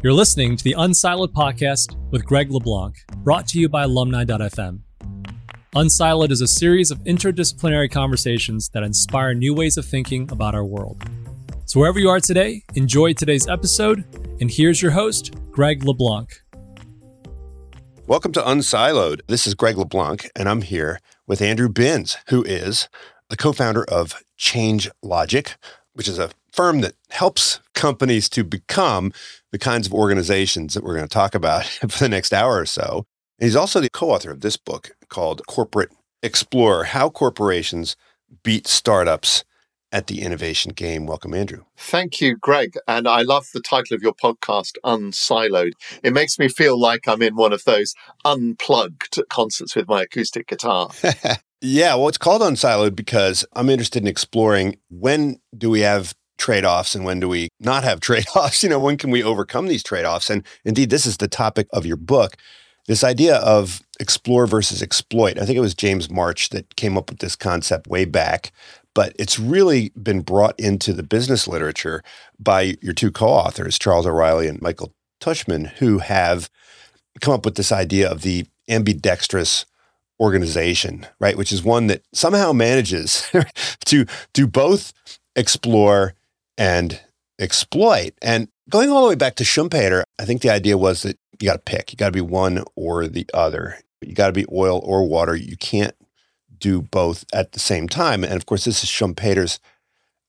You're listening to the Unsiloed podcast with Greg LeBlanc, brought to you by alumni.fm. Unsiloed is a series of interdisciplinary conversations that inspire new ways of thinking about our world. So, wherever you are today, enjoy today's episode. And here's your host, Greg LeBlanc. Welcome to Unsiloed. This is Greg LeBlanc, and I'm here with Andrew Binns, who is the co founder of Change Logic, which is a firm that helps companies to become the kinds of organizations that we're going to talk about for the next hour or so. And he's also the co author of this book called Corporate Explorer How Corporations Beat Startups at the Innovation Game. Welcome, Andrew. Thank you, Greg. And I love the title of your podcast, Unsiloed. It makes me feel like I'm in one of those unplugged concerts with my acoustic guitar. yeah, well, it's called Unsiloed because I'm interested in exploring when do we have trade offs and when do we not have trade offs? You know, when can we overcome these trade offs? And indeed, this is the topic of your book this idea of explore versus exploit. I think it was James March that came up with this concept way back, but it's really been brought into the business literature by your two co authors, Charles O'Reilly and Michael Tushman, who have come up with this idea of the ambidextrous organization, right? Which is one that somehow manages to do both explore and exploit. And going all the way back to Schumpeter, I think the idea was that you got to pick. You got to be one or the other. You got to be oil or water. You can't do both at the same time. And of course, this is Schumpeter's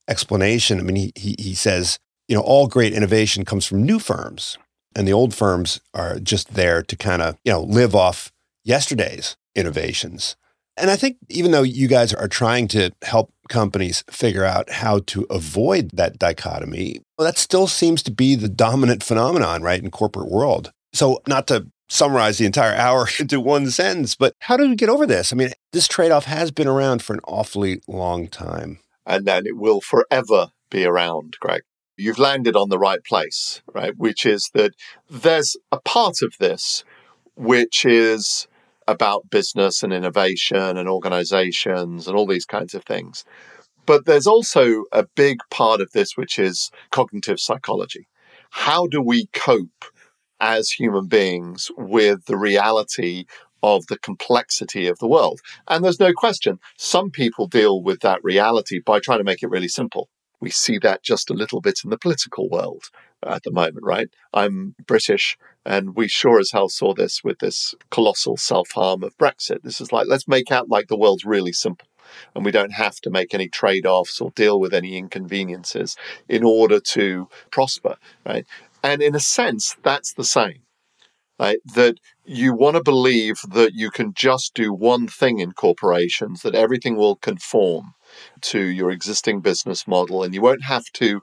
explanation. I mean, he, he, he says, you know, all great innovation comes from new firms, and the old firms are just there to kind of, you know, live off yesterday's innovations. And I think even though you guys are trying to help companies figure out how to avoid that dichotomy, well, that still seems to be the dominant phenomenon, right, in corporate world. So, not to summarize the entire hour into one sentence, but how do we get over this? I mean, this trade off has been around for an awfully long time. And then it will forever be around, Greg. You've landed on the right place, right? Which is that there's a part of this which is about business and innovation and organizations and all these kinds of things. But there's also a big part of this which is cognitive psychology. How do we cope as human beings with the reality of the complexity of the world. And there's no question, some people deal with that reality by trying to make it really simple. We see that just a little bit in the political world at the moment, right? I'm British, and we sure as hell saw this with this colossal self harm of Brexit. This is like, let's make out like the world's really simple and we don't have to make any trade offs or deal with any inconveniences in order to prosper, right? And in a sense, that's the same. Right? That you want to believe that you can just do one thing in corporations, that everything will conform to your existing business model, and you won't have to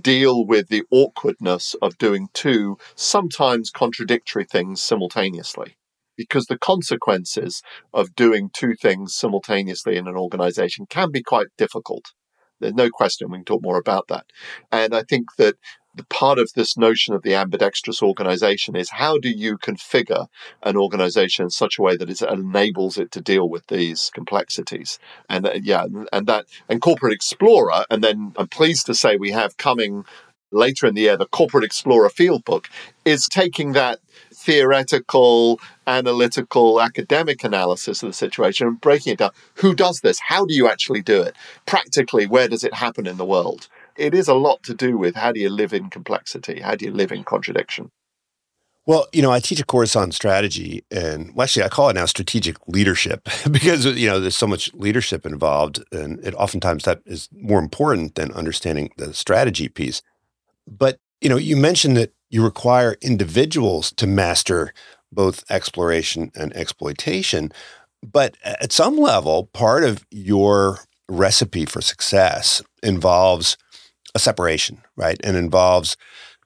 deal with the awkwardness of doing two sometimes contradictory things simultaneously. Because the consequences of doing two things simultaneously in an organization can be quite difficult. There's no question we can talk more about that. And I think that part of this notion of the ambidextrous organization is how do you configure an organization in such a way that it enables it to deal with these complexities and uh, yeah and that and corporate explorer and then i'm pleased to say we have coming later in the year the corporate explorer field book is taking that theoretical, analytical, academic analysis of the situation and breaking it down. Who does this? How do you actually do it? Practically, where does it happen in the world? It is a lot to do with how do you live in complexity? How do you live in contradiction? Well, you know, I teach a course on strategy and well, actually I call it now strategic leadership because, you know, there's so much leadership involved and it oftentimes that is more important than understanding the strategy piece. But, you know, you mentioned that you require individuals to master both exploration and exploitation. But at some level, part of your recipe for success involves a separation, right? And involves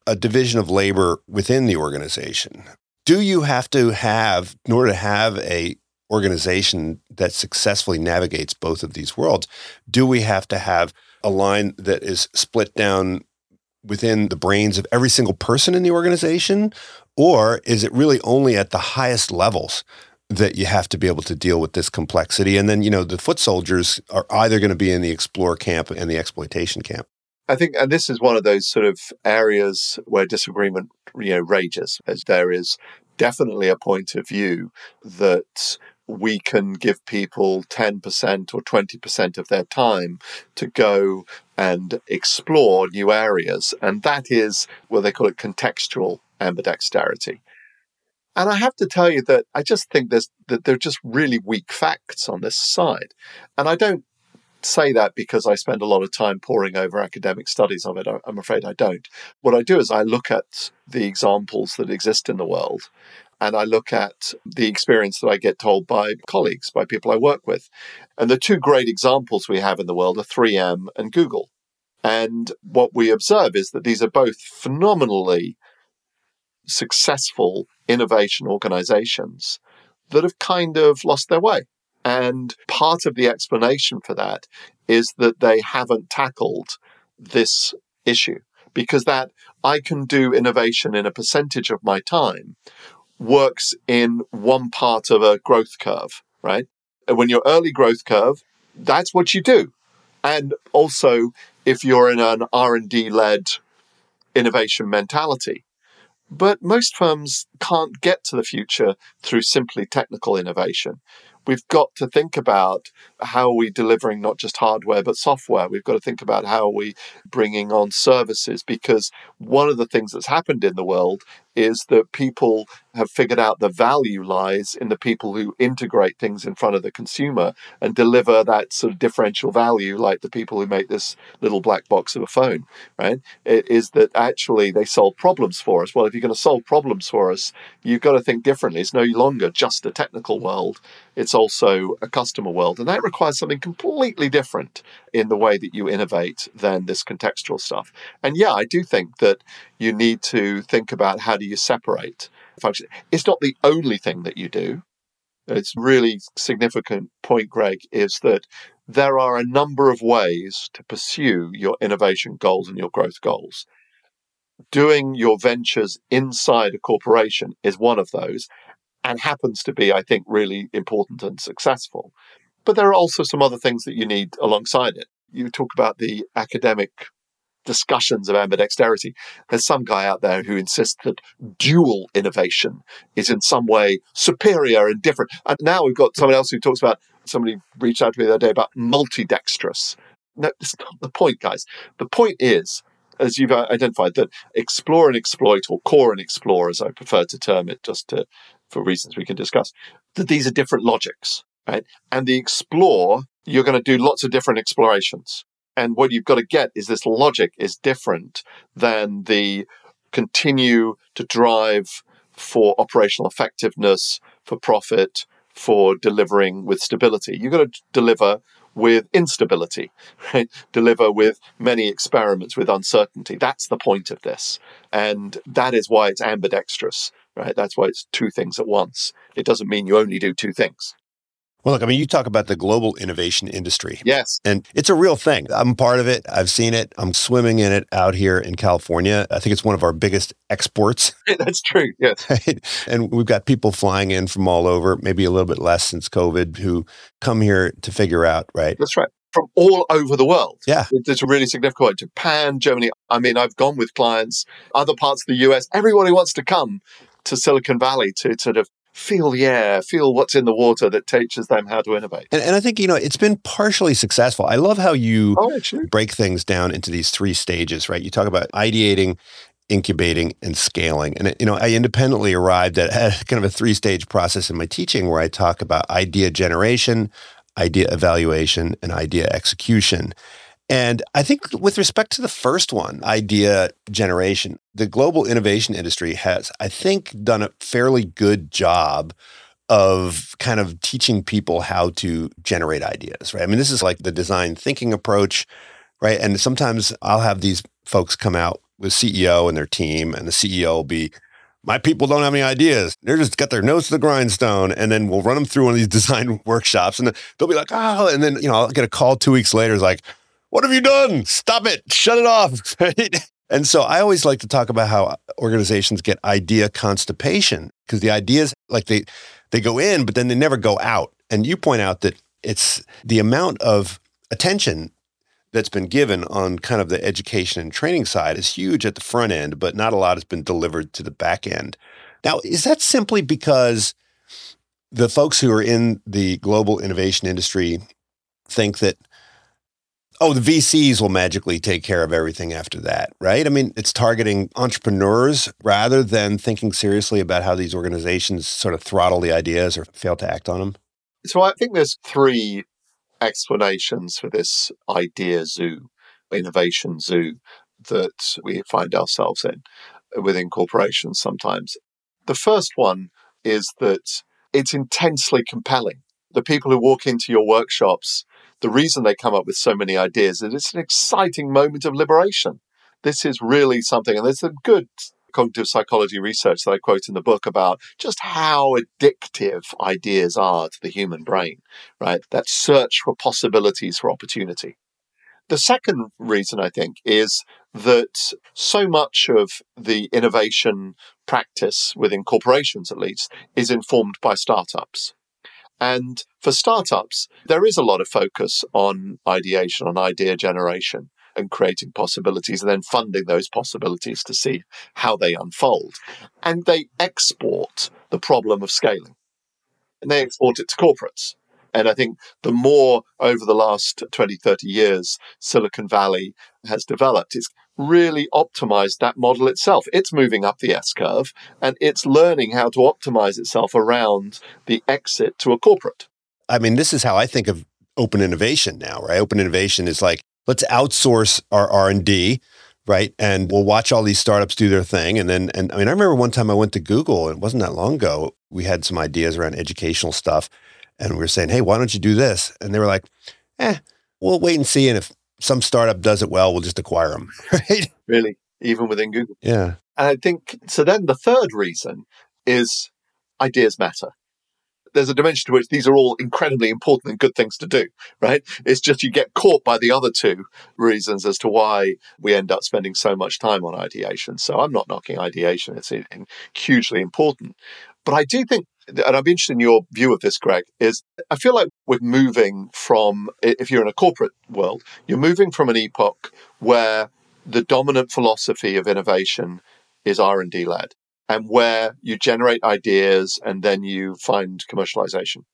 a division of labor within the organization. Do you have to have, in order to have a organization that successfully navigates both of these worlds, do we have to have a line that is split down within the brains of every single person in the organization? Or is it really only at the highest levels that you have to be able to deal with this complexity? And then, you know, the foot soldiers are either going to be in the explore camp and the exploitation camp. I think, and this is one of those sort of areas where disagreement, you know, rages, as there is definitely a point of view that we can give people 10% or 20% of their time to go and explore new areas. And that is what they call it contextual ambidexterity. And I have to tell you that I just think there's that there are just really weak facts on this side. And I don't say that because I spend a lot of time poring over academic studies of it. I'm afraid I don't. What I do is I look at the examples that exist in the world and I look at the experience that I get told by colleagues, by people I work with. And the two great examples we have in the world are 3M and Google. And what we observe is that these are both phenomenally successful innovation organizations that have kind of lost their way. And part of the explanation for that is that they haven't tackled this issue because that I can do innovation in a percentage of my time works in one part of a growth curve, right? And when you're early growth curve, that's what you do. And also, if you're in an R&D led innovation mentality, but most firms can't get to the future through simply technical innovation we've got to think about how are we delivering not just hardware but software. We've got to think about how are we bringing on services because one of the things that's happened in the world is that people have figured out the value lies in the people who integrate things in front of the consumer and deliver that sort of differential value, like the people who make this little black box of a phone, right? It is that actually they solve problems for us. Well, if you're going to solve problems for us, you've got to think differently. It's no longer just a technical world, it's also a customer world. And that requires something completely different in the way that you innovate than this contextual stuff. And yeah, I do think that you need to think about how do you separate function. It's not the only thing that you do. It's really significant point, Greg, is that there are a number of ways to pursue your innovation goals and your growth goals. Doing your ventures inside a corporation is one of those and happens to be, I think, really important and successful. But there are also some other things that you need alongside it. You talk about the academic discussions of ambidexterity. There's some guy out there who insists that dual innovation is in some way superior and different. And now we've got someone else who talks about somebody reached out to me the other day about multidextrous. No, it's not the point, guys. The point is, as you've identified, that explore and exploit, or core and explore, as I prefer to term it, just to, for reasons we can discuss, that these are different logics, right? And the explore, you're going to do lots of different explorations. And what you've got to get is this logic is different than the continue to drive for operational effectiveness, for profit, for delivering with stability. You've got to deliver with instability, right? Deliver with many experiments with uncertainty. That's the point of this. And that is why it's ambidextrous, right? That's why it's two things at once. It doesn't mean you only do two things. Well, look, I mean, you talk about the global innovation industry. Yes. And it's a real thing. I'm part of it. I've seen it. I'm swimming in it out here in California. I think it's one of our biggest exports. That's true. Yes. And we've got people flying in from all over, maybe a little bit less since COVID, who come here to figure out, right? That's right. From all over the world. Yeah. It's a really significant. Japan, Germany. I mean, I've gone with clients, other parts of the US. Everybody wants to come to Silicon Valley to sort of feel the air, feel what's in the water that teaches them how to innovate. And, and I think, you know, it's been partially successful. I love how you oh, break things down into these three stages, right? You talk about ideating, incubating, and scaling. And, you know, I independently arrived at, at kind of a three stage process in my teaching where I talk about idea generation, idea evaluation, and idea execution. And I think with respect to the first one, idea generation, the global innovation industry has, I think, done a fairly good job of kind of teaching people how to generate ideas, right? I mean, this is like the design thinking approach, right? And sometimes I'll have these folks come out with CEO and their team, and the CEO will be, my people don't have any ideas. They're just got their nose to the grindstone. And then we'll run them through one of these design workshops and they'll be like, oh, and then, you know, I'll get a call two weeks later. It's like, what have you done? Stop it. Shut it off. Right? And so I always like to talk about how organizations get idea constipation because the ideas like they they go in, but then they never go out. And you point out that it's the amount of attention that's been given on kind of the education and training side is huge at the front end, but not a lot has been delivered to the back end. Now, is that simply because the folks who are in the global innovation industry think that oh, the VCs will magically take care of everything after that, right? I mean, it's targeting entrepreneurs rather than thinking seriously about how these organizations sort of throttle the ideas or fail to act on them. So I think there's three explanations for this idea zoo, innovation zoo that we find ourselves in uh, within corporations sometimes. The first one is that it's intensely compelling. The people who walk into your workshops the reason they come up with so many ideas is it's an exciting moment of liberation. This is really something, and there's some good cognitive psychology research that I quote in the book about just how addictive ideas are to the human brain, right? That search for possibilities for opportunity. The second reason I think is that so much of the innovation practice within corporations, at least, is informed by startups. And for startups, there is a lot of focus on ideation, on idea generation and creating possibilities and then funding those possibilities to see how they unfold. And they export the problem of scaling and they export it to corporates. And I think the more over the last 20, 30 years Silicon Valley has developed, it's really optimized that model itself. It's moving up the S curve and it's learning how to optimize itself around the exit to a corporate. I mean, this is how I think of open innovation now, right? Open innovation is like, let's outsource our R&D, right? And we'll watch all these startups do their thing. And then, and I mean, I remember one time I went to Google, it wasn't that long ago. We had some ideas around educational stuff and we were saying, hey, why don't you do this? And they were like, eh, we'll wait and see. And if some startup does it well, we'll just acquire them. Right? Really, even within Google. Yeah. And I think so. Then the third reason is ideas matter. There's a dimension to which these are all incredibly important and good things to do, right? It's just you get caught by the other two reasons as to why we end up spending so much time on ideation. So I'm not knocking ideation, it's hugely important. But I do think and I'm interested in your view of this, Greg, is I feel like we're moving from, if you're in a corporate world, you're moving from an epoch where the dominant philosophy of innovation is R&D led and where you generate ideas and then you find commercialization.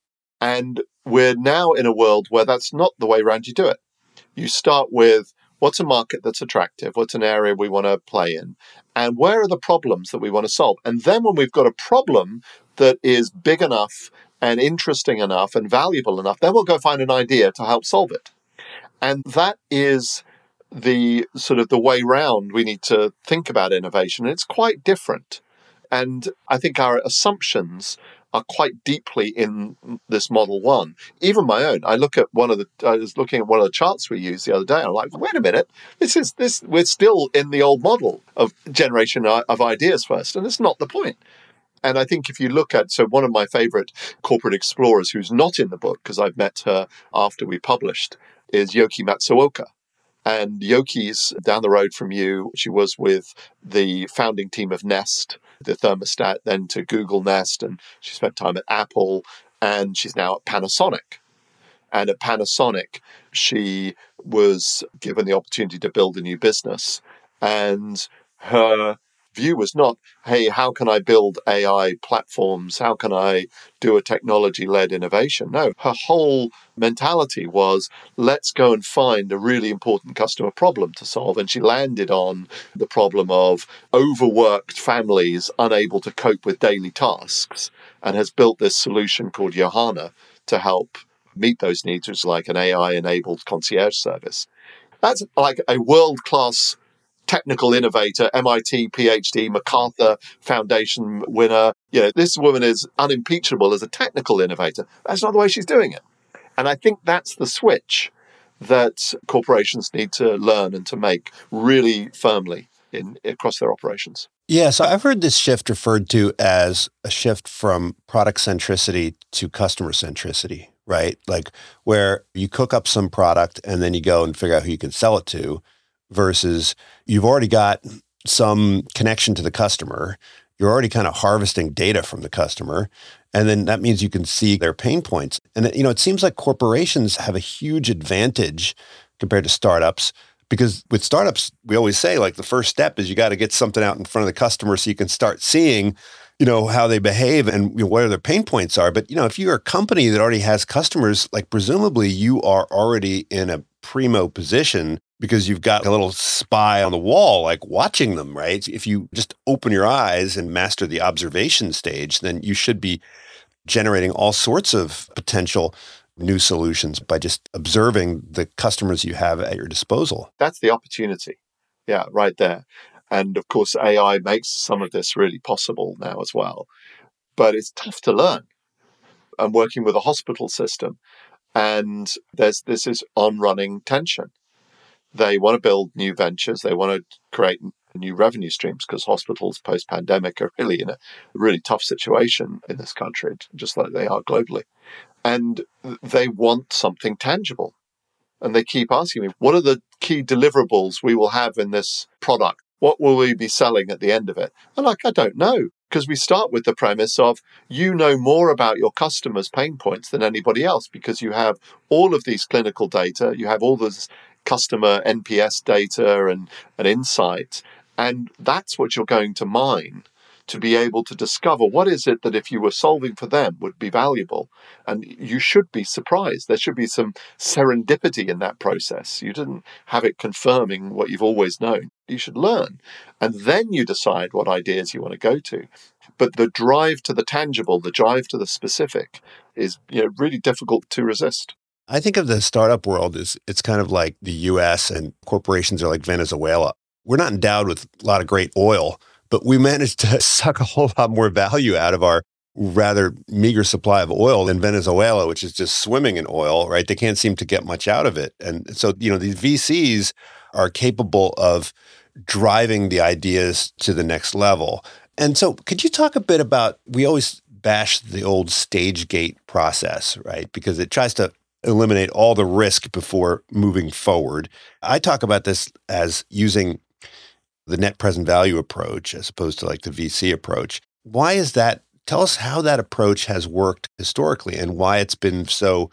And we're now in a world where that's not the way around you do it. You start with what's a market that's attractive? What's an area we want to play in? And where are the problems that we want to solve? And then when we've got a problem, that is big enough and interesting enough and valuable enough, then we'll go find an idea to help solve it. And that is the sort of the way round we need to think about innovation. It's quite different. And I think our assumptions are quite deeply in this model one. Even my own. I look at one of the I was looking at one of the charts we used the other day. I'm like, wait a minute, this is this we're still in the old model of generation of ideas first, and it's not the point. And I think if you look at, so one of my favorite corporate explorers who's not in the book, because I've met her after we published, is Yoky Matsuoka. And Yoky's down the road from you. She was with the founding team of Nest, the thermostat, then to Google Nest, and she spent time at Apple, and she's now at Panasonic. And at Panasonic, she was given the opportunity to build a new business. And her view was not, hey, how can I build AI platforms? How can I do a technology led innovation? No, her whole mentality was, let's go and find a really important customer problem to solve. And she landed on the problem of overworked families unable to cope with daily tasks and has built this solution called Yohana to help meet those needs, which is like an AI enabled concierge service. That's like a world class technical innovator, MIT PhD, MacArthur Foundation winner. You know, this woman is unimpeachable as a technical innovator. That's not the way she's doing it. And I think that's the switch that corporations need to learn and to make really firmly in across their operations. Yeah, so I've heard this shift referred to as a shift from product centricity to customer centricity, right? Like where you cook up some product and then you go and figure out who you can sell it to versus you've already got some connection to the customer. You're already kind of harvesting data from the customer. And then that means you can see their pain points. And, you know, it seems like corporations have a huge advantage compared to startups because with startups we always say like the first step is you got to get something out in front of the customer so you can start seeing you know how they behave and you know, where their pain points are but you know if you're a company that already has customers like presumably you are already in a primo position because you've got a little spy on the wall like watching them right if you just open your eyes and master the observation stage then you should be generating all sorts of potential new solutions by just observing the customers you have at your disposal. That's the opportunity. Yeah, right there. And of course, AI makes some of this really possible now as well. But it's tough to learn. I'm working with a hospital system, and there's this is on running tension. They want to build new ventures, they want to create new revenue streams because hospitals post pandemic are really in a really tough situation in this country, just like they are globally and they want something tangible. And they keep asking me, what are the key deliverables we will have in this product? What will we be selling at the end of it? I'm like, I don't know. Because we start with the premise of you know more about your customers' pain points than anybody else because you have all of these clinical data, you have all this customer NPS data and, and insight, and that's what you're going to mine to be able to discover what is it that if you were solving for them would be valuable. And you should be surprised. There should be some serendipity in that process. You didn't have it confirming what you've always known. You should learn. And then you decide what ideas you want to go to. But the drive to the tangible, the drive to the specific is you know, really difficult to resist. I think of the startup world as it's kind of like the US and corporations are like Venezuela. We're not endowed with a lot of great oil, but we managed to suck a whole lot more value out of our rather meager supply of oil in Venezuela, which is just swimming in oil, right? They can't seem to get much out of it. And so, you know, these VCs are capable of driving the ideas to the next level. And so, could you talk a bit about we always bash the old stage gate process, right? Because it tries to eliminate all the risk before moving forward. I talk about this as using the net present value approach as opposed to like the VC approach. Why is that? Tell us how that approach has worked historically and why it's been so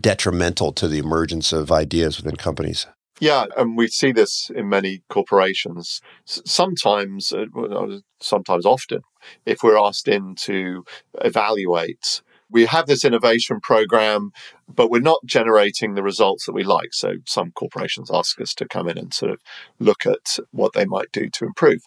detrimental to the emergence of ideas within companies. Yeah, and we see this in many corporations. Sometimes, uh, sometimes often, if we're asked in to evaluate we have this innovation program, but we're not generating the results that we like. So some corporations ask us to come in and sort of look at what they might do to improve.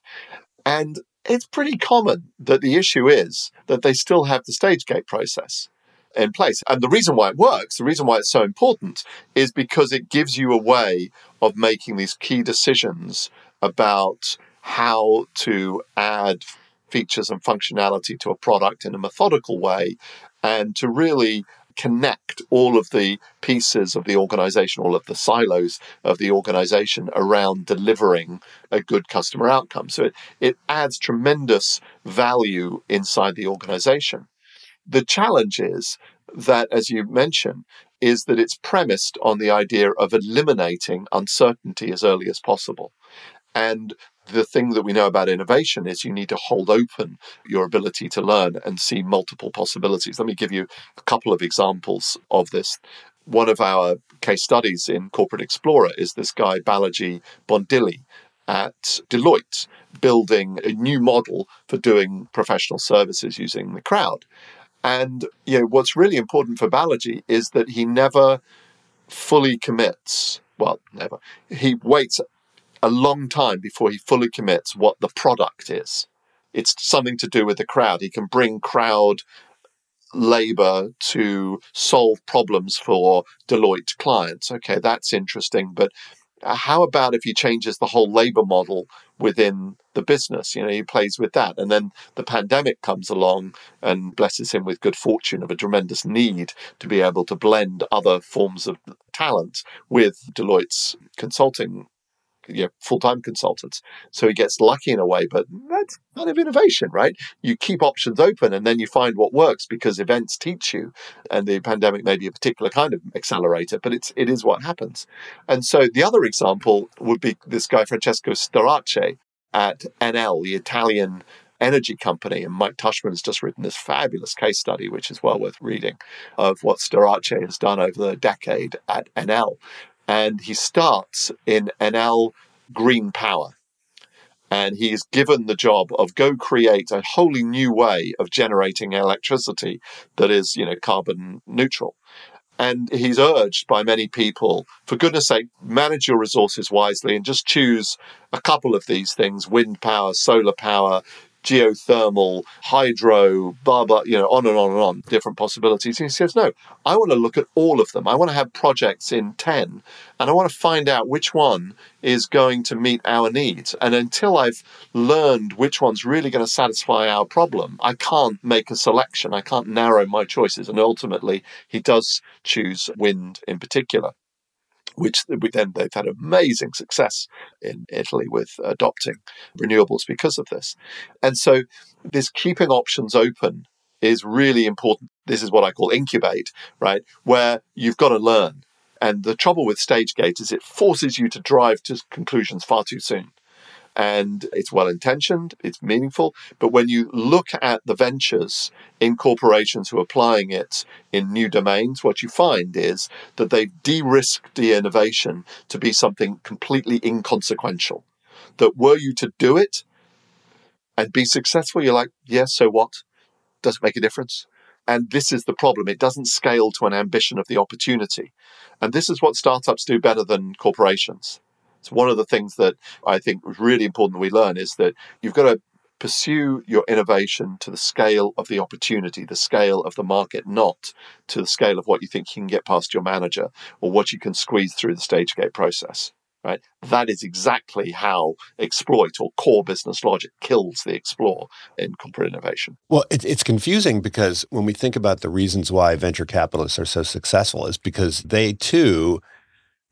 And it's pretty common that the issue is that they still have the stage gate process in place. And the reason why it works, the reason why it's so important is because it gives you a way of making these key decisions about how to add features and functionality to a product in a methodical way and to really connect all of the pieces of the organization, all of the silos of the organization around delivering a good customer outcome. So it, it adds tremendous value inside the organization. The challenge is that, as you mentioned, is that it's premised on the idea of eliminating uncertainty as early as possible. And the thing that we know about innovation is you need to hold open your ability to learn and see multiple possibilities. Let me give you a couple of examples of this. One of our case studies in Corporate Explorer is this guy, Balaji Bondili, at Deloitte, building a new model for doing professional services using the crowd. And you know what's really important for Balaji is that he never fully commits. Well, never. He waits a long time before he fully commits what the product is. It's something to do with the crowd. He can bring crowd labor to solve problems for Deloitte clients. Okay, that's interesting. But uh, how about if he changes the whole labor model within the business? You know, he plays with that. And then the pandemic comes along and blesses him with good fortune of a tremendous need to be able to blend other forms of talent with Deloitte's consulting you know, full-time consultants. So he gets lucky in a way, but that's kind of innovation, right? You keep options open and then you find what works because events teach you. And the pandemic may be a particular kind of accelerator, but it's it is what happens. And so the other example would be this guy Francesco Starace at Enel, the Italian energy company. And Mike Tushman has just written this fabulous case study, which is well worth reading, of what Starace has done over the decade at Enel And he starts in Enel Green Power. And he is given the job of go create a wholly new way of generating electricity that is, you know, carbon neutral. And he's urged by many people, for goodness sake, manage your resources wisely and just choose a couple of these things wind power, solar power, geothermal, hydro, blah, blah, you know, on and on and on, different possibilities. And he says, no, I want to look at all of them. I want to have projects in 10 and I want to find out which one is going to meet our needs. And until I've learned which one's really going to satisfy our problem, I can't make a selection. I can't narrow my choices. And ultimately, he does choose wind in particular which then they've had amazing success in Italy with adopting renewables because of this. And so this keeping options open is really important. This is what I call incubate, right? Where you've got to learn. And the trouble with stage gate is it forces you to drive to conclusions far too soon and it's well intentioned, it's meaningful. But when you look at the ventures in corporations who are applying it in new domains, what you find is that they've de risked the innovation to be something completely inconsequential. That were you to do it and be successful, you're like, yes, yeah, so what? Does it make a difference? And this is the problem. It doesn't scale to an ambition of the opportunity. And this is what startups do better than corporations. So one of the things that I think was really important that we learn is that you've got to pursue your innovation to the scale of the opportunity, the scale of the market, not to the scale of what you think you can get past your manager or what you can squeeze through the stage gate process. Right? That is exactly how exploit or core business logic kills the explore in corporate innovation. Well, it, it's confusing because when we think about the reasons why venture capitalists are so successful is because they too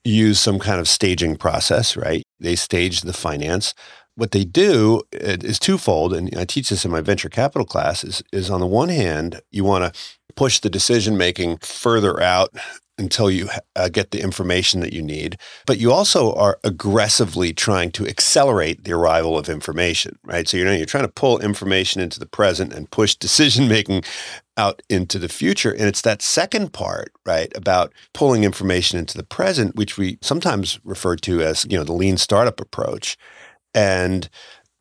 use some kind of staging process, right? They stage the finance. What they do is twofold, and I teach this in my venture capital class. Is, is on the one hand, you want to push the decision making further out until you uh, get the information that you need. But you also are aggressively trying to accelerate the arrival of information, right? So you know you're trying to pull information into the present and push decision making out into the future. And it's that second part, right, about pulling information into the present, which we sometimes refer to as, you know, the lean startup approach. And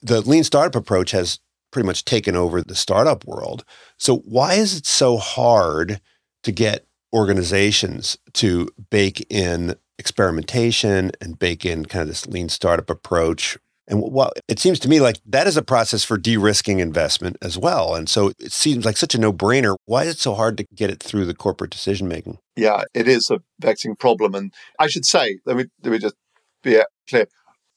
the lean startup approach has pretty much taken over the startup world. So why is it so hard to get organizations to bake in experimentation and bake in kind of this lean startup approach. And well, it seems to me like that is a process for de-risking investment as well. And so it seems like such a no-brainer. Why is it so hard to get it through the corporate decision making? Yeah, it is a vexing problem. And I should say, let me let me just be clear.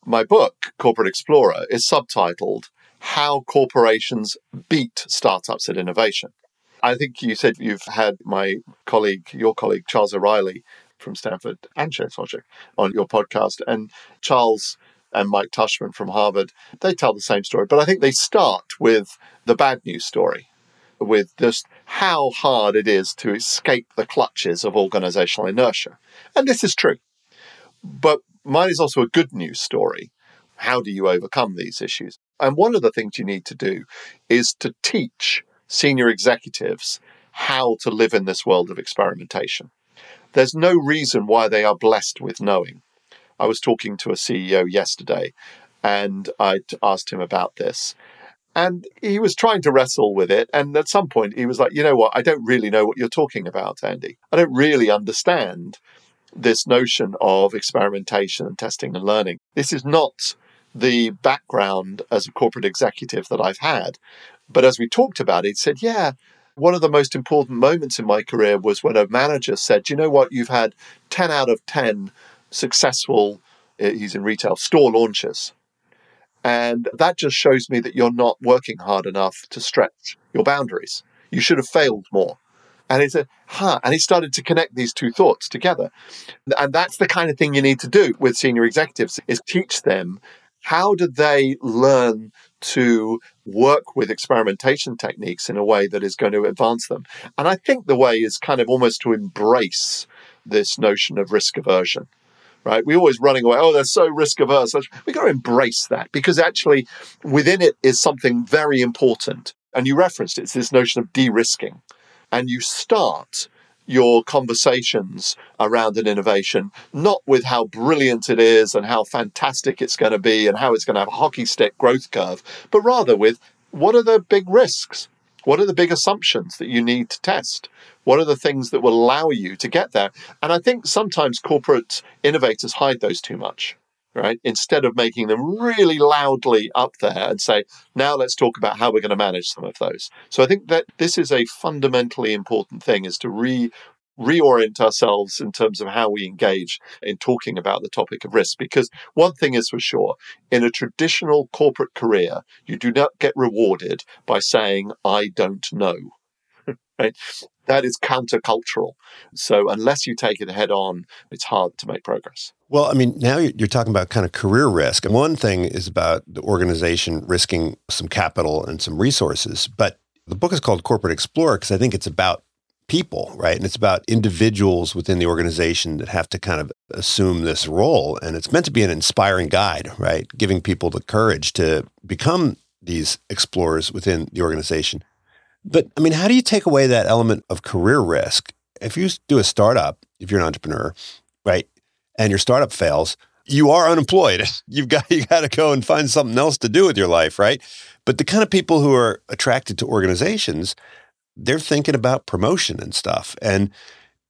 My book, Corporate Explorer, is subtitled How Corporations Beat Startups at Innovation. I think you said you've had my colleague, your colleague, Charles O'Reilly from Stanford and Wojcik on your podcast. And Charles and Mike Tushman from Harvard, they tell the same story. But I think they start with the bad news story, with just how hard it is to escape the clutches of organizational inertia. And this is true. But mine is also a good news story. How do you overcome these issues? And one of the things you need to do is to teach senior executives how to live in this world of experimentation. There's no reason why they are blessed with knowing. I was talking to a CEO yesterday and I asked him about this. And he was trying to wrestle with it. And at some point, he was like, you know what? I don't really know what you're talking about, Andy. I don't really understand this notion of experimentation and testing and learning. This is not the background as a corporate executive that I've had. But as we talked about it, said, yeah, one of the most important moments in my career was when a manager said, you know what, you've had 10 out of 10 successful, uh, he's in retail, store launches. And that just shows me that you're not working hard enough to stretch your boundaries. You should have failed more. And he said, huh. And he started to connect these two thoughts together. And that's the kind of thing you need to do with senior executives is teach them how do they learn to work with experimentation techniques in a way that is going to advance them? And I think the way is kind of almost to embrace this notion of risk aversion. Right, We're always running away. Oh, they're so risk averse. We've got to embrace that because actually, within it is something very important. And you referenced it, it's this notion of de-risking, and you start your conversations around an innovation, not with how brilliant it is and how fantastic it's going to be and how it's going to have a hockey stick growth curve, but rather with what are the big risks? What are the big assumptions that you need to test? What are the things that will allow you to get there? And I think sometimes corporate innovators hide those too much, right? Instead of making them really loudly up there and say, now let's talk about how we're going to manage some of those. So I think that this is a fundamentally important thing is to re reorient ourselves in terms of how we engage in talking about the topic of risk. Because one thing is for sure, in a traditional corporate career, you do not get rewarded by saying, I don't know. Right? That is countercultural. So unless you take it head on, it's hard to make progress. Well, I mean, now you're talking about kind of career risk. And one thing is about the organization risking some capital and some resources. But the book is called Corporate Explorer because I think it's about people, right? And it's about individuals within the organization that have to kind of assume this role. And it's meant to be an inspiring guide, right? Giving people the courage to become these explorers within the organization. But I mean, how do you take away that element of career risk? If you do a startup, if you're an entrepreneur, right, and your startup fails, you are unemployed. You've got you got to go and find something else to do with your life, right? But the kind of people who are attracted to organizations, they're thinking about promotion and stuff. And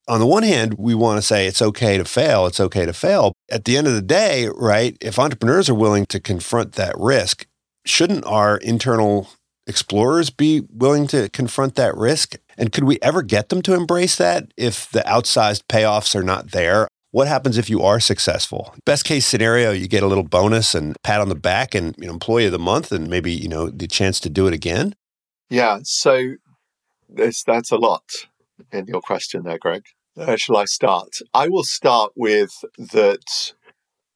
on the one hand, we want to say it's okay to fail, it's okay to fail. At the end of the day, right, if entrepreneurs are willing to confront that risk, shouldn't our internal explorers be willing to confront that risk? And could we ever get them to embrace that if the outsized payoffs are not there? What happens if you are successful? Best case scenario, you get a little bonus and pat on the back and you know, employee of the month and maybe, you know, the chance to do it again. Yeah. So this, that's a lot in your question there, Greg. Where shall I start? I will start with that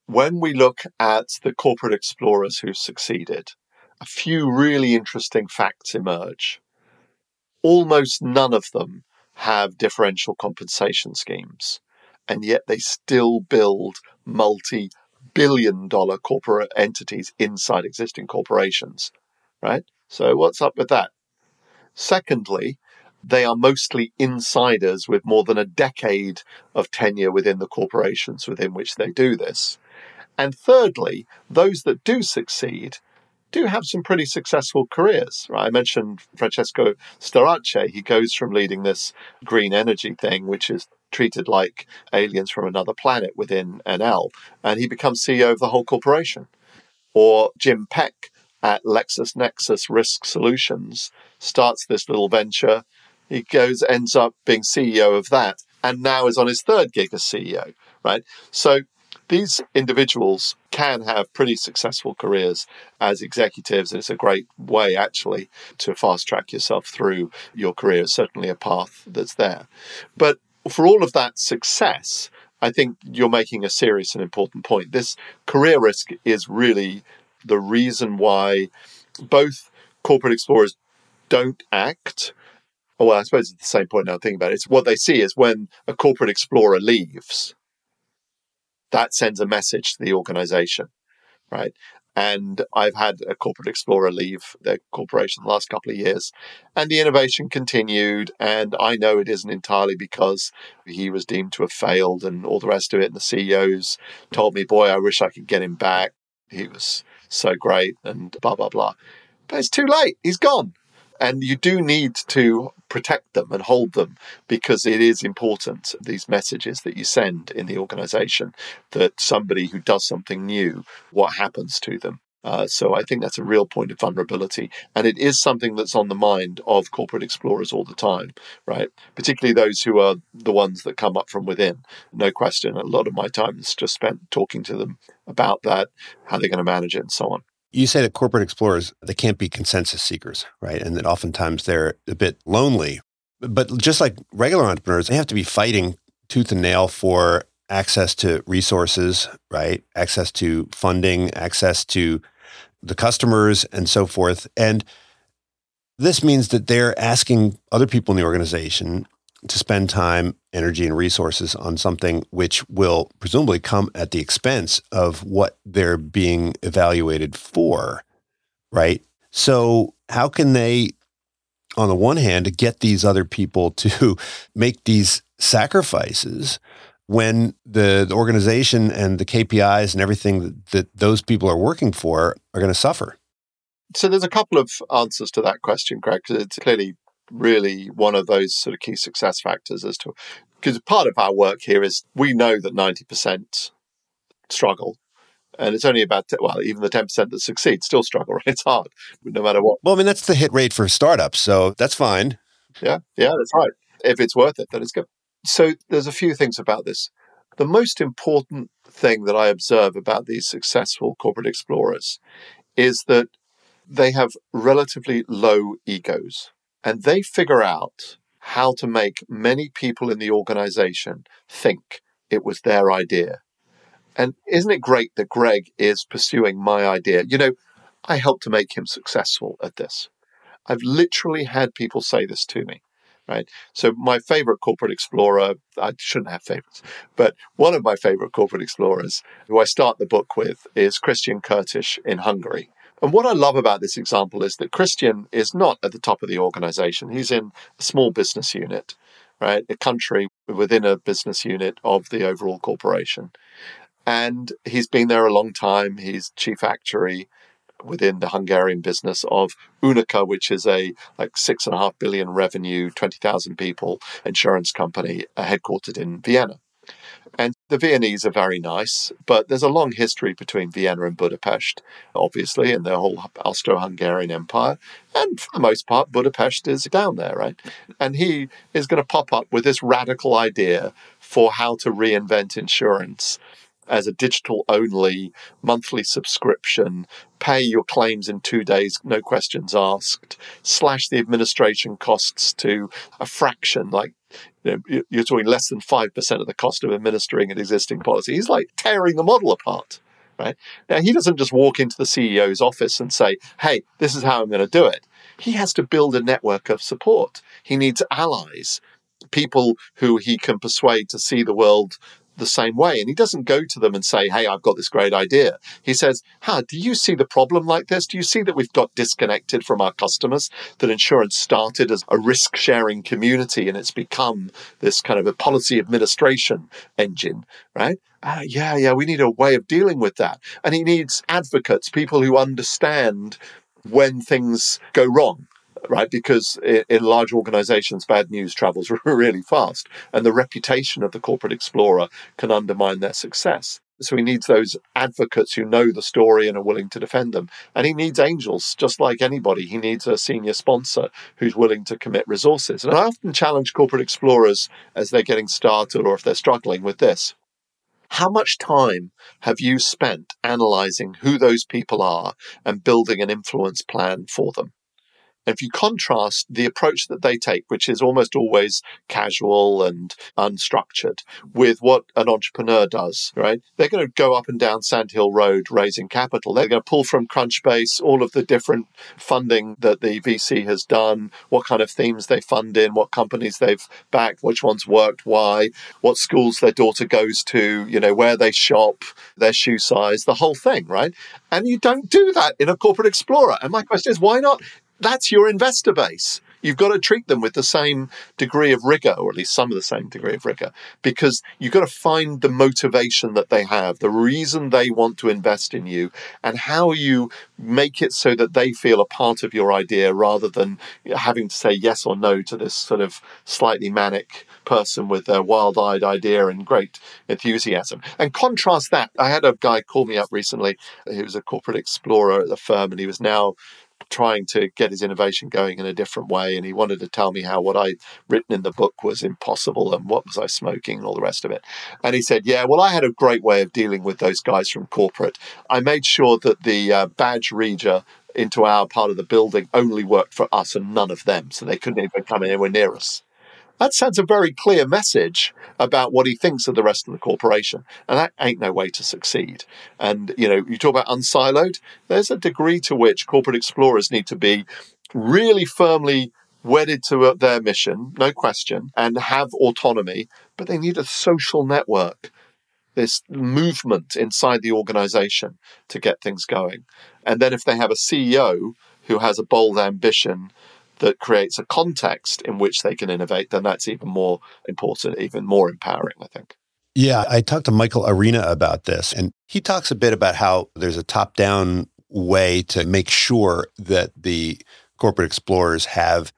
when we look at the corporate explorers who've succeeded, a few really interesting facts emerge. Almost none of them have differential compensation schemes, and yet they still build multi billion dollar corporate entities inside existing corporations, right? So, what's up with that? Secondly, they are mostly insiders with more than a decade of tenure within the corporations within which they do this. And thirdly, those that do succeed do have some pretty successful careers. Right? I mentioned Francesco Starace. He goes from leading this green energy thing, which is treated like aliens from another planet within Enel, and he becomes CEO of the whole corporation. Or Jim Peck at LexisNexis Risk Solutions starts this little venture. He goes, ends up being CEO of that, and now is on his third gig as CEO. Right. So these individuals can have pretty successful careers as executives. It's a great way, actually, to fast track yourself through your career. It's certainly a path that's there. But for all of that success, I think you're making a serious and important point. This career risk is really the reason why both corporate explorers don't act. Well, I suppose it's the same point now thinking about it. It's what they see is when a corporate explorer leaves, that sends a message to the organization, right? And I've had a corporate explorer leave their corporation the last couple of years, and the innovation continued. And I know it isn't entirely because he was deemed to have failed and all the rest of it. And the CEOs told me, boy, I wish I could get him back. He was so great and blah, blah, blah. But it's too late. He's gone. And you do need to protect them and hold them because it is important, these messages that you send in the organization, that somebody who does something new, what happens to them. Uh, so I think that's a real point of vulnerability. And it is something that's on the mind of corporate explorers all the time, right? Particularly those who are the ones that come up from within. No question. A lot of my time is just spent talking to them about that, how they're going to manage it, and so on you say that corporate explorers they can't be consensus seekers right? And that oftentimes they're a bit lonely. But just like regular entrepreneurs they have to be fighting tooth and nail for access to resources right? Access to funding access to the customers and so forth. And this means that they're asking other people in the organization to spend time, energy, and resources on something which will presumably come at the expense of what they're being evaluated for, right? So, how can they on the one hand, get these other people to make these sacrifices when the, the organization and the KPIs and everything that, that those people are working for are going to suffer? So there's a couple of answers to that question, Greg, because it's clearly really one of those sort of key success factors as to because part of our work here is we know that 90% struggle and it's only about well even the 10% that succeed still struggle. Right? it's hard no matter what. Well i mean that's the hit rate for startups so that's fine. Yeah yeah that's right. If it's worth it then it's good. So there's a few things about this. The most important thing that i observe about these successful corporate explorers is that they have relatively low egos and they figure out how to make many people in the organization think it was their idea and isn't it great that Greg is pursuing my idea? You know, I helped to make him successful at this. I've literally had people say this to me, right? So my favorite corporate explorer, I shouldn't have favorites, but one of my favorite corporate explorers who I start the book with is Christian Kurtisz in Hungary. And what I love about this example is that Christian is not at the top of the organization. He's in a small business unit, right? A country within a business unit of the overall corporation. And he's been there a long time. He's chief actuary within the Hungarian business of UNIQA, which is a like six and a half billion revenue, 20,000 people insurance company uh, headquartered in Vienna. And the Viennese are very nice, but there's a long history between Vienna and Budapest, obviously, in the whole Austro Hungarian Empire. And for the most part, Budapest is down there, right? And he is going to pop up with this radical idea for how to reinvent insurance as a digital only monthly subscription, pay your claims in two days, no questions asked, slash the administration costs to a fraction, like you know, you're talking less than 5% of the cost of administering an existing policy. He's like tearing the model apart. Right now, he doesn't just walk into the CEO's office and say, Hey, this is how I'm going to do it. He has to build a network of support. He needs allies, people who he can persuade to see the world the same way. And he doesn't go to them and say, Hey, I've got this great idea. He says, Huh, do you see the problem like this? Do you see that we've got disconnected from our customers? That insurance started as a risk sharing community and it's become this kind of a policy administration engine, right? Uh, yeah, yeah, we need a way of dealing with that. And he needs advocates, people who understand when things go wrong right? Because in large organizations, bad news travels really fast, and the reputation of the corporate explorer can undermine their success. So he needs those advocates who know the story and are willing to defend them. And he needs angels, just like anybody. He needs a senior sponsor who's willing to commit resources. And I often challenge corporate explorers as they're getting started or if they're struggling with this. How much time have you spent analyzing who those people are and building an influence plan for them? If you contrast the approach that they take, which is almost always casual and unstructured, with what an entrepreneur does, right? They're going to go up and down Sand Hill Road raising capital. They're going to pull from Crunchbase all of the different funding that the VC has done, what kind of themes they fund in, what companies they've backed, which ones worked, why, what schools their daughter goes to, you know, where they shop, their shoe size, the whole thing, right? And you don't do that in a corporate explorer. And my question is, why not? That's your investor base. You've got to treat them with the same degree of rigor, or at least some of the same degree of rigor, because you've got to find the motivation that they have, the reason they want to invest in you, and how you make it so that they feel a part of your idea rather than having to say yes or no to this sort of slightly manic person with a wild eyed idea and great enthusiasm. And contrast that. I had a guy call me up recently He was a corporate explorer at the firm, and he was now trying to get his innovation going in a different way. And he wanted to tell me how what I'd written in the book was impossible and what was I smoking and all the rest of it. And he said, Yeah, well, I had a great way of dealing with those guys from corporate. I made sure that the uh, badge reader into our part of the building only worked for us and none of them. So they couldn't even come anywhere near us. That sends a very clear message about what he thinks of the rest of the corporation. And that ain't no way to succeed. And, you know, you talk about unsiloed, there's a degree to which corporate explorers need to be really firmly wedded to uh, their mission, no question, and have autonomy, but they need a social network, this movement inside the organization to get things going. And then if they have a CEO who has a bold ambition, that creates a context in which they can innovate, then that's even more important, even more empowering, I think. Yeah, I talked to Michael Arena about this, and he talks a bit about how there's a top down way to make sure that the corporate explorers have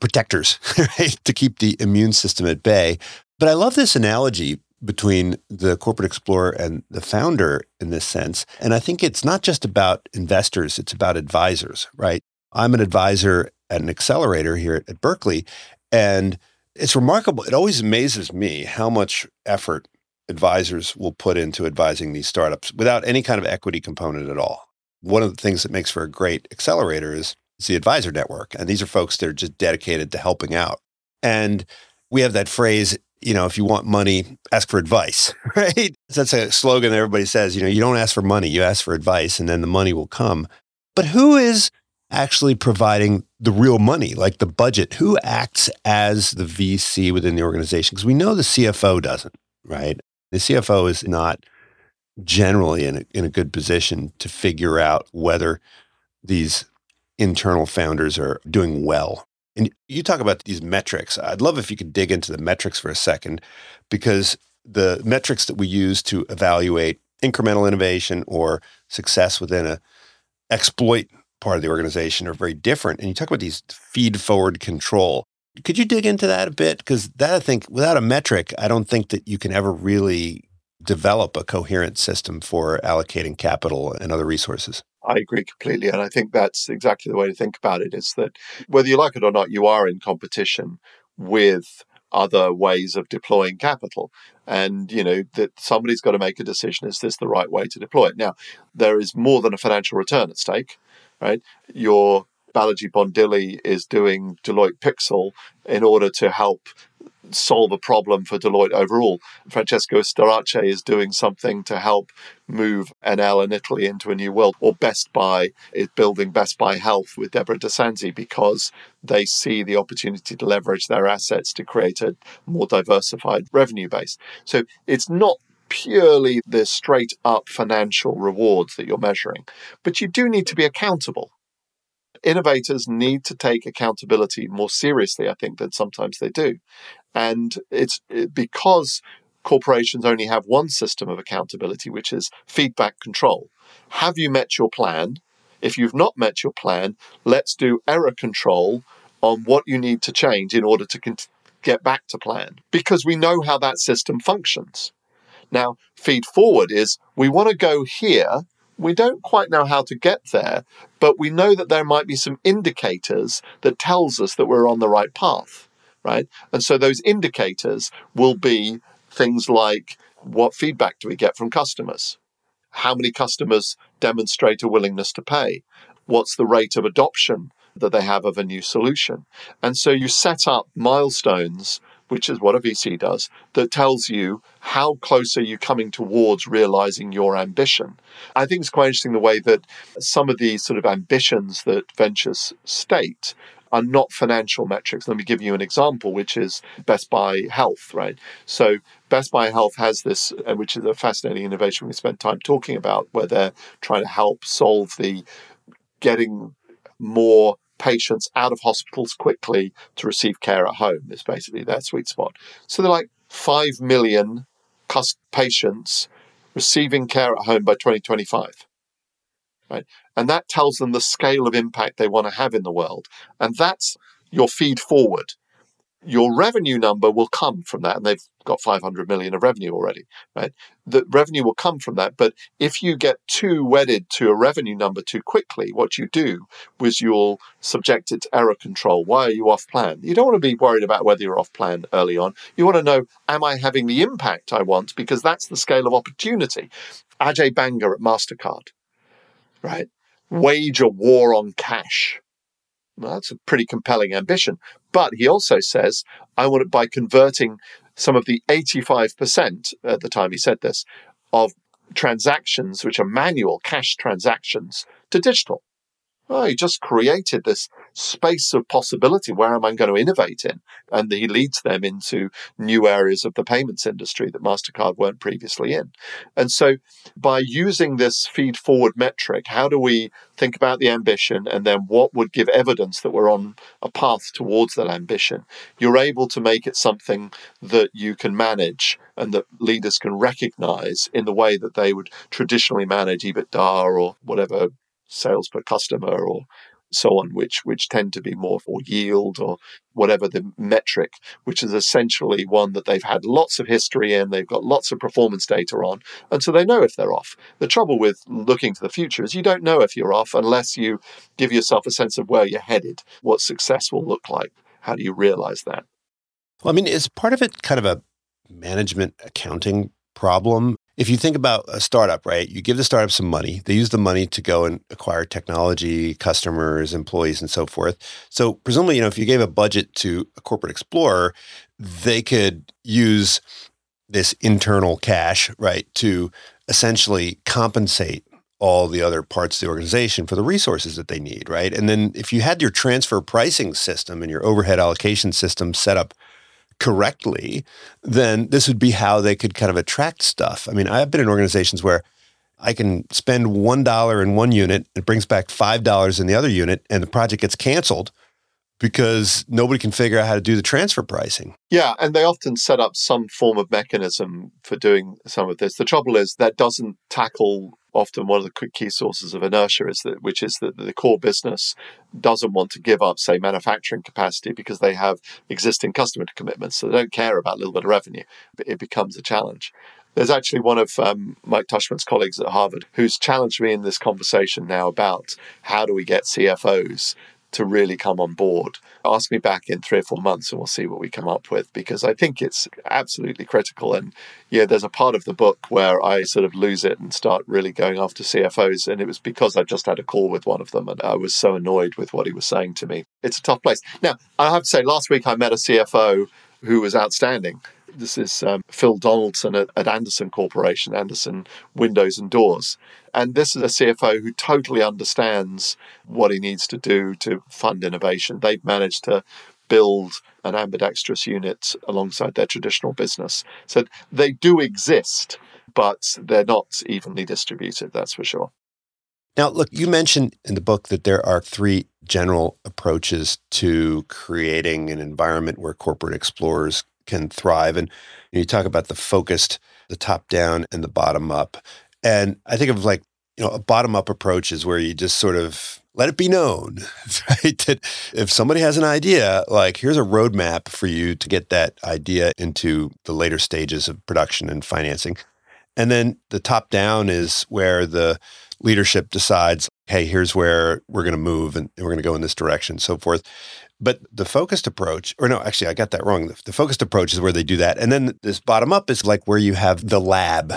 protectors right, to keep the immune system at bay. But I love this analogy between the corporate explorer and the founder in this sense. And I think it's not just about investors, it's about advisors, right? I'm an advisor at an accelerator here at, at Berkeley. And it's remarkable. It always amazes me how much effort advisors will put into advising these startups without any kind of equity component at all. One of the things that makes for a great accelerator is, is the advisor network. And these are folks that are just dedicated to helping out. And we have that phrase, you know, if you want money, ask for advice, right? That's a slogan that everybody says, you know, you don't ask for money, you ask for advice, and then the money will come. But who is actually providing the real money, like the budget? Who acts as the VC within the organization? Because we know the CFO doesn't, right? The CFO is not generally in a, in a good position to figure out whether these internal founders are doing well and you talk about these metrics. I'd love if you could dig into the metrics for a second, because the metrics that we use to evaluate incremental innovation or success within a exploit part of the organization are very different. And you talk about these feed forward control. Could you dig into that a bit? Because that I think without a metric, I don't think that you can ever really develop a coherent system for allocating capital and other resources. I agree completely. And I think that's exactly the way to think about it is that whether you like it or not, you are in competition with other ways of deploying capital. And, you know, that somebody's got to make a decision is this the right way to deploy it? Now, there is more than a financial return at stake, right? Your Balaji Bondili is doing Deloitte Pixel in order to help solve a problem for Deloitte overall. Francesco Starace is doing something to help move Enel in Italy into a new world. Or Best Buy is building Best Buy Health with Deborah Di Sanzo because they see the opportunity to leverage their assets to create a more diversified revenue base. So it's not purely the straight up financial rewards that you're measuring, but you do need to be accountable innovators need to take accountability more seriously, I think, than sometimes they do. And it's because corporations only have one system of accountability, which is feedback control. Have you met your plan? If you've not met your plan, let's do error control on what you need to change in order to get back to plan because we know how that system functions. Now, feed forward is we want to go here. We don't quite know how to get there, but we know that there might be some indicators that tells us that we're on the right path right? And so those indicators will be things like what feedback do we get from customers? How many customers demonstrate a willingness to pay? What's the rate of adoption that they have of a new solution? And so you set up milestones, which is what a VC does, that tells you how close are you coming towards realizing your ambition. I think it's quite interesting the way that some of these sort of ambitions that ventures state are not financial metrics. Let me give you an example, which is Best Buy Health, right? So Best Buy Health has this, uh, which is a fascinating innovation we spent time talking about, where they're trying to help solve the getting more patients out of hospitals quickly to receive care at home is basically their sweet spot. So they're like 5 million patients receiving care at home by 2025 right? And that tells them the scale of impact they want to have in the world. And that's your feed forward. Your revenue number will come from that, and they've got 500 million of revenue already, right? The revenue will come from that. But if you get too wedded to a revenue number too quickly, what you do is you'll subject it to error control. Why are you off plan? You don't want to be worried about whether you're off plan early on. You want to know, am I having the impact I want? Because that's the scale of opportunity. Ajay Banga at MasterCard right? Wage a war on cash. Well, that's a pretty compelling ambition. But he also says, I want it by converting some of the 85% at the time he said this of transactions, which are manual cash transactions, to digital. Well, he just created this space of possibility. Where am I going to innovate in? And he leads them into new areas of the payments industry that MasterCard weren't previously in. And so by using this feed forward metric, how do we think about the ambition and then what would give evidence that we're on a path towards that ambition? You're able to make it something that you can manage and that leaders can recognize in the way that they would traditionally manage EBITDA or whatever sales per customer or so on, which which tend to be more for yield or whatever the metric, which is essentially one that they've had lots of history in, they've got lots of performance data on, and so they know if they're off. The trouble with looking to the future is you don't know if you're off unless you give yourself a sense of where you're headed, what success will look like. How do you realize that? Well, I mean, is part of it kind of a management accounting problem? If you think about a startup, right, you give the startup some money. They use the money to go and acquire technology, customers, employees, and so forth. So presumably, you know, if you gave a budget to a corporate explorer, they could use this internal cash, right, to essentially compensate all the other parts of the organization for the resources that they need, right? And then if you had your transfer pricing system and your overhead allocation system set up correctly, then this would be how they could kind of attract stuff. I mean, I've been in organizations where I can spend $1 in one unit, it brings back $5 in the other unit, and the project gets canceled because nobody can figure out how to do the transfer pricing. Yeah, and they often set up some form of mechanism for doing some of this. The trouble is that doesn't tackle often one of the key sources of inertia is that which is that the core business doesn't want to give up say manufacturing capacity because they have existing customer commitments. So they don't care about a little bit of revenue. It becomes a challenge. There's actually one of um, Mike Tushman's colleagues at Harvard who's challenged me in this conversation now about how do we get CFOs to really come on board. Ask me back in three or four months and we'll see what we come up with because I think it's absolutely critical. And yeah, there's a part of the book where I sort of lose it and start really going after CFOs. And it was because I just had a call with one of them and I was so annoyed with what he was saying to me. It's a tough place. Now, I have to say, last week I met a CFO who was outstanding. This is um, Phil Donaldson at, at Andersen Corporation, Andersen Windows and Doors. And this is a CFO who totally understands what he needs to do to fund innovation. They've managed to build an ambidextrous unit alongside their traditional business. So they do exist, but they're not evenly distributed, that's for sure. Now, look, you mentioned in the book that there are three general approaches to creating an environment where corporate explorers can thrive. And you talk about the focused, the top down, and the bottom up. And I think of like, you know, a bottom up approach is where you just sort of let it be known, right? That if somebody has an idea, like here's a roadmap for you to get that idea into the later stages of production and financing. And then the top down is where the leadership decides, hey, here's where we're going to move and we're going to go in this direction, so forth. But the focused approach, or no, actually, I got that wrong. The, the focused approach is where they do that. And then this bottom up is like where you have the lab,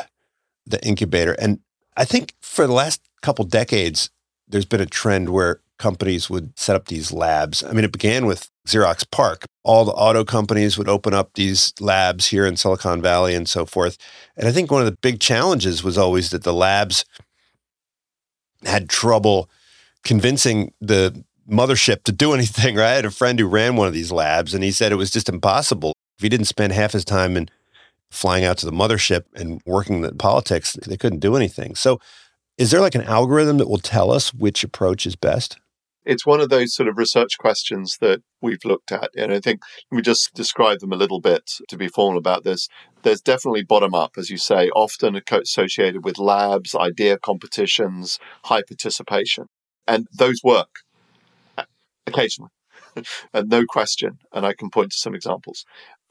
the incubator. And I think for the last couple decades, there's been a trend where companies would set up these labs. I mean, it began with Xerox PARC. All the auto companies would open up these labs here in Silicon Valley and so forth. And I think one of the big challenges was always that the labs had trouble convincing the mothership to do anything, right? I had a friend who ran one of these labs and he said it was just impossible. If he didn't spend half his time in flying out to the mothership and working the politics, they couldn't do anything. So is there like an algorithm that will tell us which approach is best? It's one of those sort of research questions that we've looked at. And I think we just describe them a little bit to be formal about this. There's definitely bottom up, as you say, often associated with labs, idea competitions, high participation. And those work occasionally, and no question. And I can point to some examples.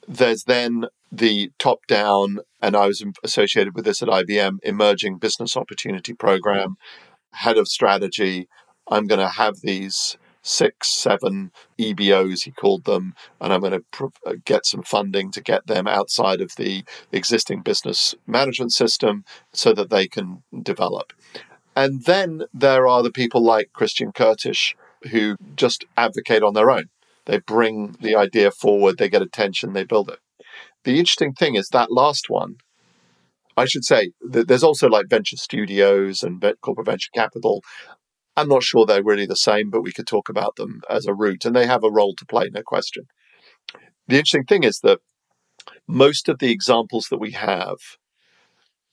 There's then the top down, and I was associated with this at IBM, emerging business opportunity program, head of strategy. I'm going to have these six, seven EBOs, he called them, and I'm going to pr- uh, get some funding to get them outside of the existing business management system so that they can develop. And then there are the people like Christian Kurtisz, who just advocate on their own. They bring the idea forward, they get attention, they build it. The interesting thing is that last one, I should say, there's also like venture studios and corporate venture capital. I'm not sure they're really the same, but we could talk about them as a route, and they have a role to play, no question. The interesting thing is that most of the examples that we have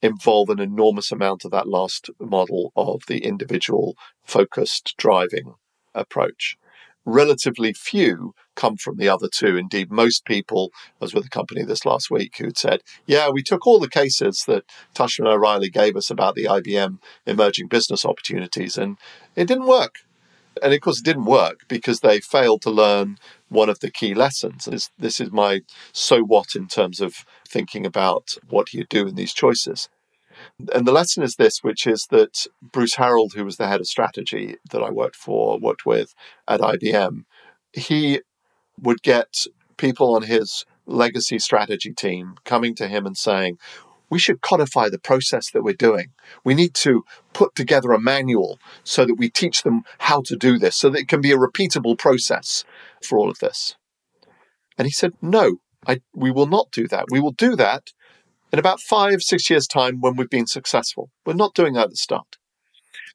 involve an enormous amount of that last model of the individual focused driving approach. Relatively few come from the other two. Indeed, most people, I was with a company this last week who'd said, Yeah, we took all the cases that Tushman O'Reilly gave us about the IBM emerging business opportunities, and it didn't work. And of course, it didn't work because they failed to learn one of the key lessons. This, this is my so what in terms of thinking about what you do in these choices. And the lesson is this, which is that Bruce Harreld, who was the head of strategy that I worked for, worked with at IBM, he would get people on his legacy strategy team coming to him and saying, we should codify the process that we're doing. We need to put together a manual so that we teach them how to do this, so that it can be a repeatable process for all of this. And he said, No, I, we will not do that. We will do that in about five, six years' time when we've been successful. We're not doing that at the start.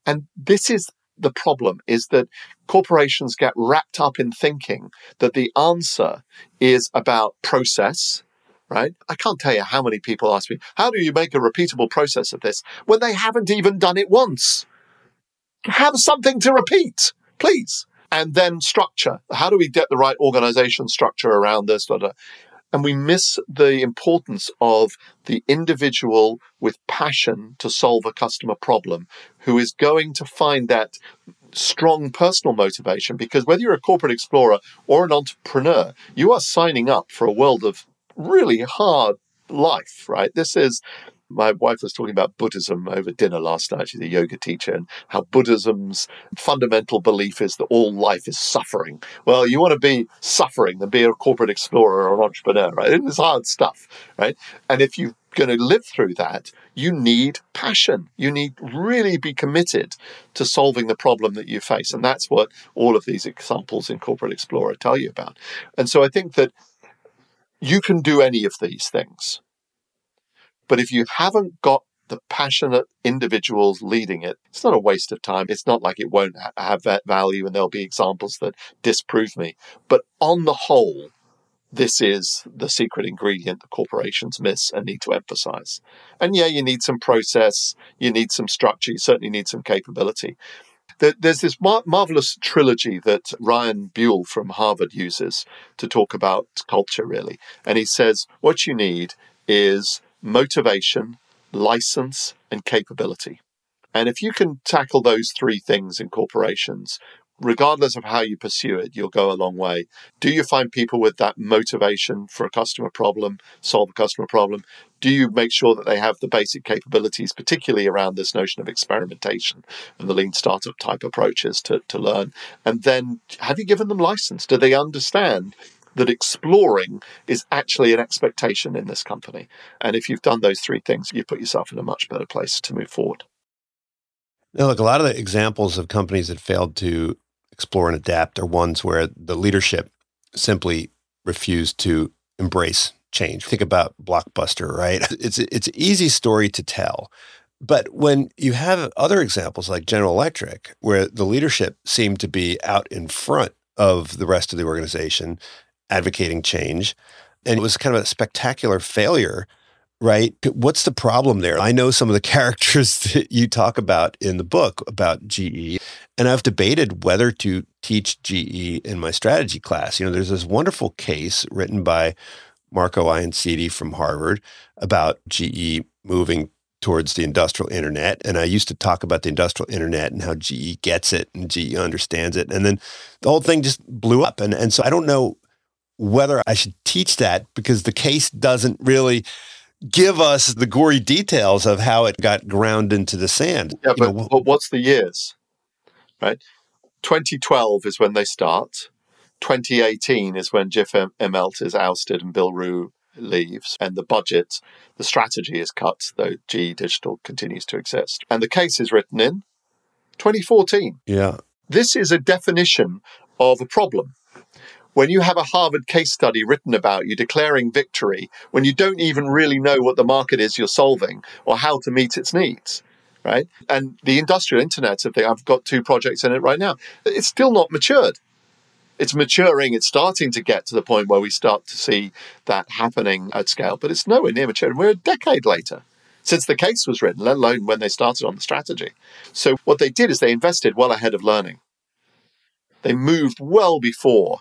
And this is the problem is that corporations get wrapped up in thinking that the answer is about process right? I can't tell you how many people ask me, how do you make a repeatable process of this when they haven't even done it once? Have something to repeat, please. And then structure. How do we get the right organization structure around this? And we miss the importance of the individual with passion to solve a customer problem who is going to find that strong personal motivation because whether you're a corporate explorer or an entrepreneur, you are signing up for a world of really hard life, right? This is my wife was talking about Buddhism over dinner last night. She's a yoga teacher, and how Buddhism's fundamental belief is that all life is suffering. Well, you want to be suffering than be a corporate explorer or an entrepreneur, right? It's hard stuff, right? And if you're going to live through that, you need passion. You need really be committed to solving the problem that you face. And that's what all of these examples in Corporate Explorer tell you about. And so I think that you can do any of these things. But if you haven't got the passionate individuals leading it, it's not a waste of time. It's not like it won't ha- have that value and there'll be examples that disprove me. But on the whole, this is the secret ingredient that corporations miss and need to emphasize. And yeah, you need some process, you need some structure, you certainly need some capability. There's this mar- marvelous trilogy that Ryan Buell from Harvard uses to talk about culture, really. And he says, what you need is motivation, license, and capability. And if you can tackle those three things in corporations, regardless of how you pursue it, you'll go a long way. Do you find people with that motivation for a customer problem, solve a customer problem? Do you make sure that they have the basic capabilities, particularly around this notion of experimentation and the lean startup type approaches to, to learn? And then have you given them license? Do they understand that exploring is actually an expectation in this company? And if you've done those three things, you put yourself in a much better place to move forward. Now, look, a lot of the examples of companies that failed to explore and adapt are ones where the leadership simply refused to embrace change. Think about Blockbuster, right? It's it's an easy story to tell. But when you have other examples like General Electric, where the leadership seemed to be out in front of the rest of the organization, advocating change, and it was kind of a spectacular failure right? What's the problem there? I know some of the characters that you talk about in the book about GE, and I've debated whether to teach GE in my strategy class. You know, there's this wonderful case written by Marco Iansiti from Harvard about GE moving towards the industrial internet. And I used to talk about the industrial internet and how GE gets it and GE understands it. And then the whole thing just blew up. And, and so I don't know whether I should teach that because the case doesn't really give us the gory details of how it got ground into the sand. Yeah, but, know, but what's the years? Right? 2012 is when they start. 2018 is when Jeff Immelt is ousted and Bill Ruh leaves, and the budget, the strategy is cut, though GE Digital continues to exist. And the case is written in 2014. Yeah. This is a definition of a problem when you have a Harvard case study written about you declaring victory, when you don't even really know what the market is you're solving or how to meet its needs, right? And the industrial internet I've got two projects in it right now. It's still not matured. It's maturing. It's starting to get to the point where we start to see that happening at scale, but it's nowhere near mature. We're a decade later since the case was written, let alone when they started on the strategy. So what they did is they invested well ahead of learning. They moved well before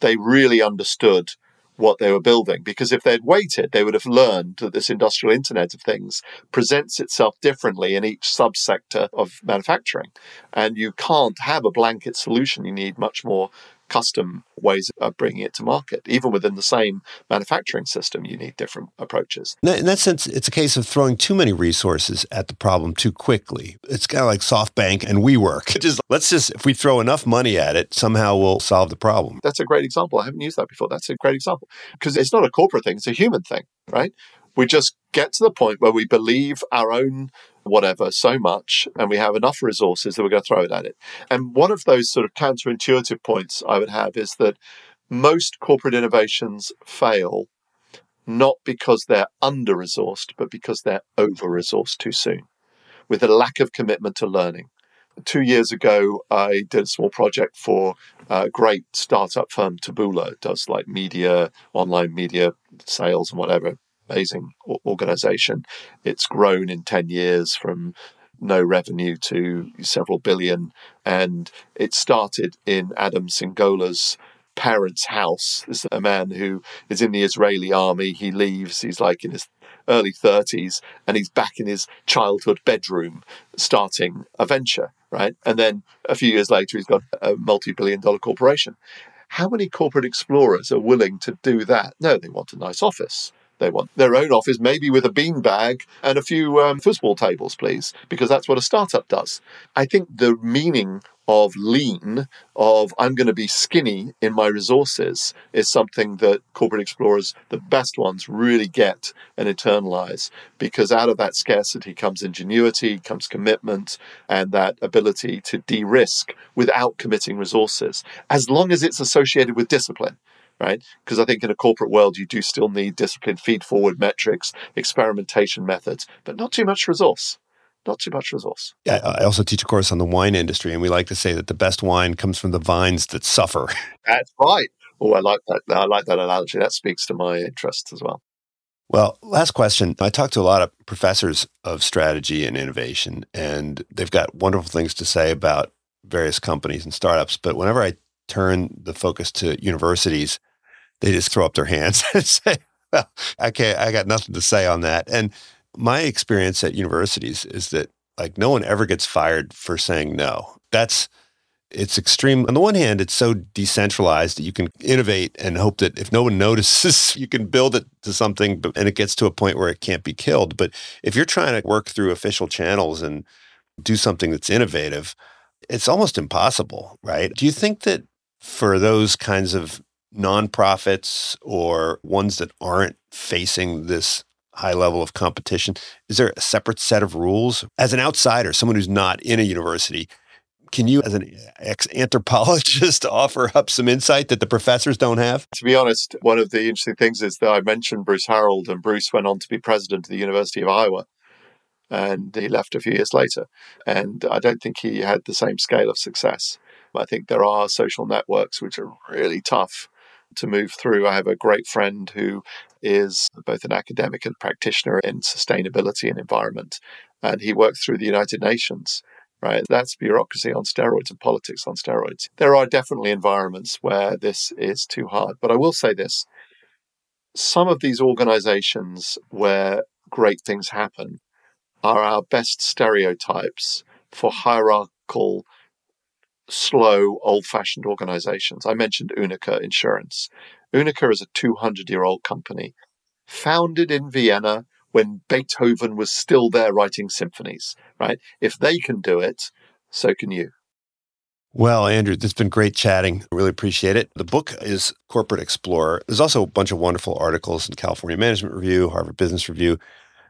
they really understood what they were building. Because if they'd waited, they would have learned that this industrial Internet of Things presents itself differently in each subsector of manufacturing. And you can't have a blanket solution. You need much more custom ways of bringing it to market. Even within the same manufacturing system, you need different approaches. In that sense, it's a case of throwing too many resources at the problem too quickly. It's kind of like SoftBank and WeWork. Just let's just if we throw enough money at it, somehow we'll solve the problem. That's a great example. I haven't used that before. That's a great example because it's not a corporate thing; it's a human thing, right? We just get to the point where we believe our own whatever so much and we have enough resources that we're going to throw it at it. And one of those sort of counterintuitive points I would have is that most corporate innovations fail not because they're under resourced, but because they're over resourced too soon with a lack of commitment to learning. Two years ago, I did a small project for a great startup firm, Taboola, does like media, online media sales and whatever, amazing organization. It's grown in 10 years from no revenue to several billion. And it started in Adam Singolda's parents' house. This is a man who is in the Israeli army. He leaves, he's like in his early 30s, and he's back in his childhood bedroom starting a venture, right? And then a few years later, he's got a multi billion dollar corporation. How many corporate explorers are willing to do that? No, they want a nice office. They want their own office, maybe with a bean bag and a few um, football tables, please, because that's what a startup does. I think the meaning of lean, of I'm going to be skinny in my resources, is something that corporate explorers, the best ones, really get and internalize because out of that scarcity comes ingenuity, comes commitment, and that ability to de risk without committing resources, as long as it's associated with discipline right? Because I think in a corporate world, you do still need discipline, feed forward metrics, experimentation methods, but not too much resource. Not too much resource. Yeah, I also teach a course on the wine industry, and we like to say that the best wine comes from the vines that suffer. That's right. Oh, I like that. I like that analogy. That speaks to my interests as well. Well, last question. I talk to a lot of professors of strategy and innovation, and they've got wonderful things to say about various companies and startups. But whenever I turn the focus to universities, they just throw up their hands and say, well, can't, I got nothing to say on that. And my experience at universities is that like no one ever gets fired for saying no. That's, it's extreme. On the one hand, it's so decentralized that you can innovate and hope that if no one notices, you can build it to something and it gets to a point where it can't be killed. But if you're trying to work through official channels and do something that's innovative, it's almost impossible, right? Do you think that for those kinds of nonprofits or ones that aren't facing this high level of competition? Is there a separate set of rules? As an outsider, someone who's not in a university, can you, as an ex anthropologist, offer up some insight that the professors don't have? To be honest, one of the interesting things is that I mentioned Bruce Harreld, and Bruce went on to be president of the University of Iowa. And he left a few years later. And I don't think he had the same scale of success. I think there are social networks which are really tough to move through. I have a great friend who is both an academic and practitioner in sustainability and environment, and he worked through the United Nations. Right, that's bureaucracy on steroids and politics on steroids. There are definitely environments where this is too hard, but I will say this: some of these organizations where great things happen are our best stereotypes for hierarchical slow, old fashioned organizations. I mentioned UNIQA Insurance. UNIQA is a 200 year old company founded in Vienna when Beethoven was still there writing symphonies, right? If they can do it, so can you. Well, Andrew, it's been great chatting. I really appreciate it. The book is Corporate Explorer. There's also a bunch of wonderful articles in California Management Review, Harvard Business Review.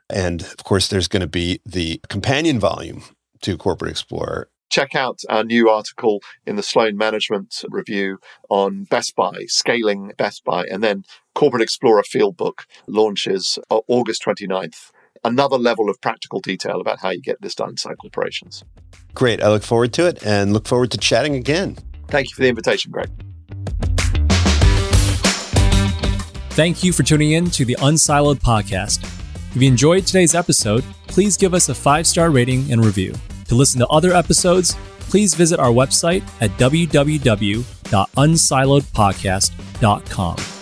And of course, there's going to be the companion volume to Corporate Explorer check out our new article in the Sloan Management Review on Best Buy, scaling Best Buy, and then Corporate Explorer Field Book launches uh, August 29th. another level of practical detail about how you get this done inside corporations. Great. I look forward to it and look forward to chatting again. Thank you for the invitation, Greg. Thank you for tuning in to the Unsiloed podcast. If you enjoyed today's episode, please give us a five star rating and review. To listen to other episodes, please visit our website at www.unsiloedpodcast.com.